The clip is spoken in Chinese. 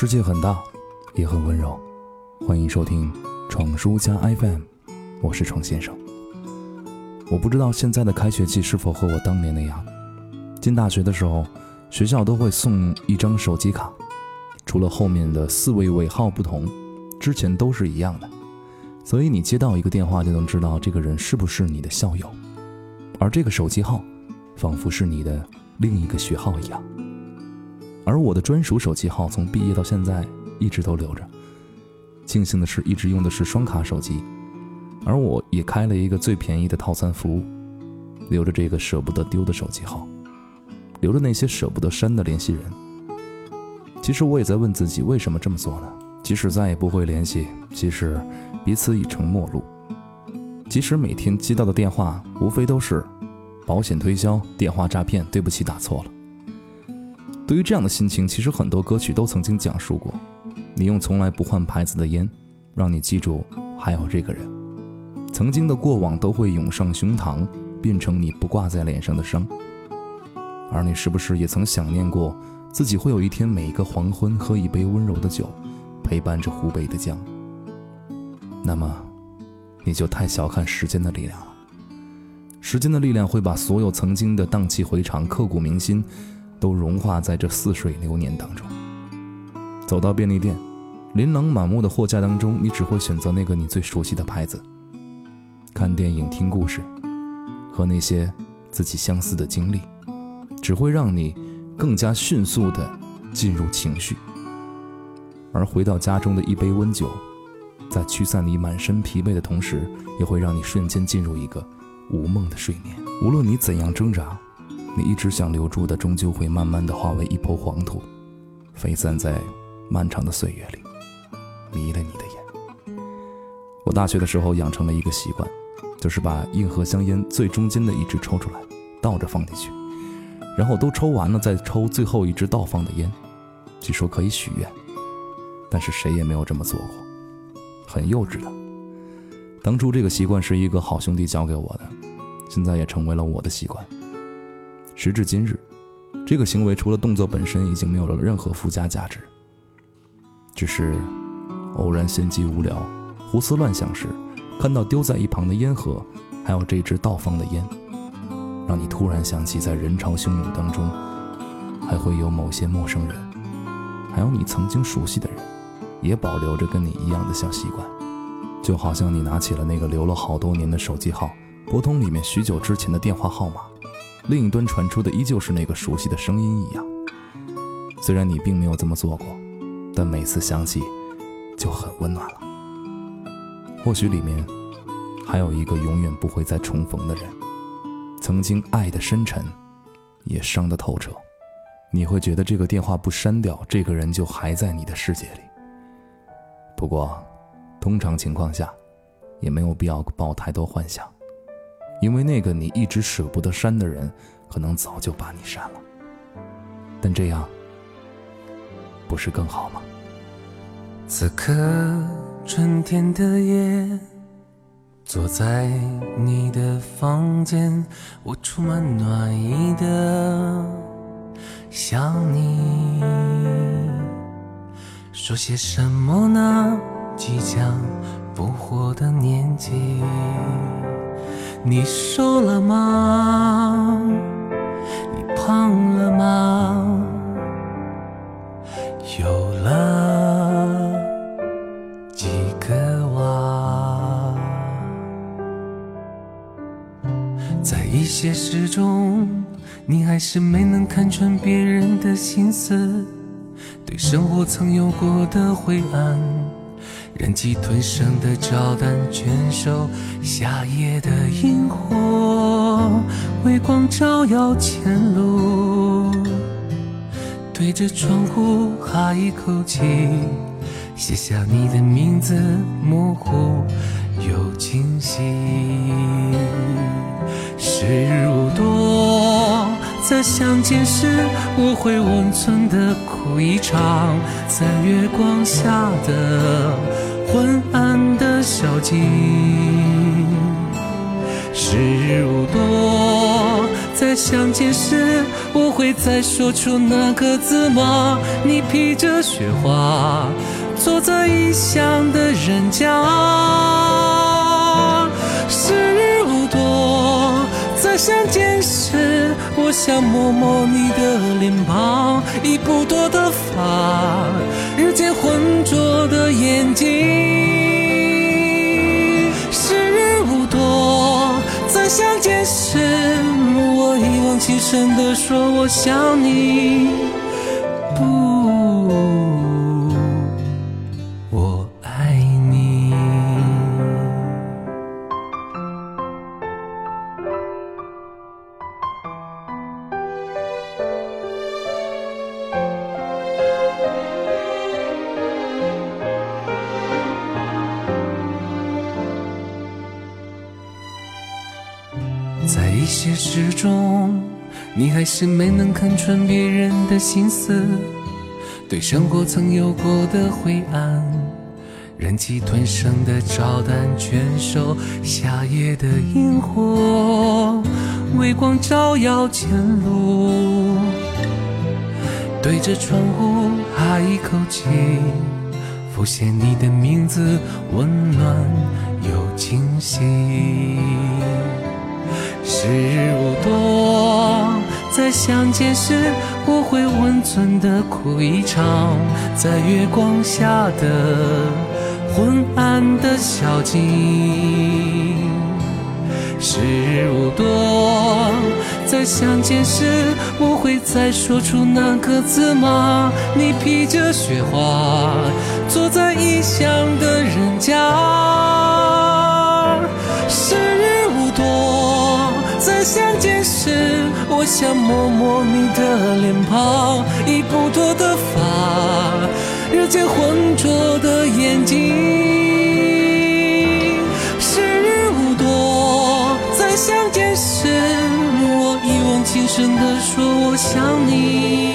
世界很大，也很温柔。欢迎收听闯书家 FM，我是闯先生。我不知道现在的开学季是否和我当年那样。进大学的时候，学校都会送一张手机卡，除了后面的四位尾号不同，之前都是一样的。所以你接到一个电话，就能知道这个人是不是你的校友，而这个手机号，仿佛是你的另一个学号一样。而我的专属手机号从毕业到现在一直都留着。庆幸的是，一直用的是双卡手机，而我也开了一个最便宜的套餐服务，留着这个舍不得丢的手机号，留着那些舍不得删的联系人。其实我也在问自己，为什么这么做呢？即使再也不会联系，即使彼此已成陌路，即使每天接到的电话无非都是保险推销、电话诈骗，对不起，打错了。对于这样的心情，其实很多歌曲都曾经讲述过。你用从来不换牌子的烟，让你记住还有这个人。曾经的过往都会涌上胸膛，变成你不挂在脸上的伤。而你是不是也曾想念过，自己会有一天每一个黄昏喝一杯温柔的酒，陪伴着湖北的江？那么，你就太小看时间的力量了。时间的力量会把所有曾经的荡气回肠、刻骨铭心。都融化在这似水流年当中。走到便利店，琳琅满目的货架当中，你只会选择那个你最熟悉的牌子。看电影、听故事，和那些自己相似的经历，只会让你更加迅速地进入情绪。而回到家中的一杯温酒，在驱散你满身疲惫的同时，也会让你瞬间进入一个无梦的睡眠。无论你怎样挣扎。你一直想留住的，终究会慢慢的化为一抔黄土，飞散在漫长的岁月里，迷了你的眼。我大学的时候养成了一个习惯，就是把硬盒香烟最中间的一支抽出来，倒着放进去，然后都抽完了再抽最后一支倒放的烟。据说可以许愿，但是谁也没有这么做过，很幼稚的。当初这个习惯是一个好兄弟教给我的，现在也成为了我的习惯。时至今日，这个行为除了动作本身已经没有了任何附加价值，只是偶然心悸无聊、胡思乱想时，看到丢在一旁的烟盒，还有这支倒放的烟，让你突然想起，在人潮汹涌当中，还会有某些陌生人，还有你曾经熟悉的人，也保留着跟你一样的小习惯，就好像你拿起了那个留了好多年的手机号，拨通里面许久之前的电话号码。另一端传出的依旧是那个熟悉的声音一样。虽然你并没有这么做过，但每次想起就很温暖了。或许里面还有一个永远不会再重逢的人，曾经爱的深沉，也伤得透彻。你会觉得这个电话不删掉，这个人就还在你的世界里。不过，通常情况下，也没有必要抱太多幻想。因为那个你一直舍不得删的人，可能早就把你删了。但这样不是更好吗？此刻春天的夜，坐在你的房间，我充满暖意的想你。说些什么呢？即将不惑的年纪。你瘦了吗？你胖了吗？有了几个娃？在一些事中，你还是没能看穿别人的心思，对生活曾有过的灰暗。忍气吞声的照弹，全收夏夜的萤火，微光照耀前路。对着窗户哈一口气，写下你的名字，模糊又清晰。时日如多，再相见时，我会温存的哭一场，在月光下的。昏暗的小径，时日无多，再相见时，我会再说出那个字吗？你披着雪花，坐在异乡的人家。时日无多，再相见时，我想摸摸你的脸庞，已不多的发，日渐浑浊的眼睛。时日无多，再相见时，我一往情深的说我想你，不，在一些事中，你还是没能看穿别人的心思，对生活曾有过的灰暗，忍气吞声的照单全收夏夜的萤火，微光照耀前路，对着窗户哈一口气，浮现你的名字，温暖又清晰。时日无多，再相见时，我会温存的哭一场，在月光下的昏暗的小径。时日无多，再相见时，我会再说出那个字吗？你披着雪花，坐在异乡的人家。相见时，我想摸摸你的脸庞，已不脱的发，日渐浑浊的眼睛。时日无多，再相见时，我一往情深地说我想你，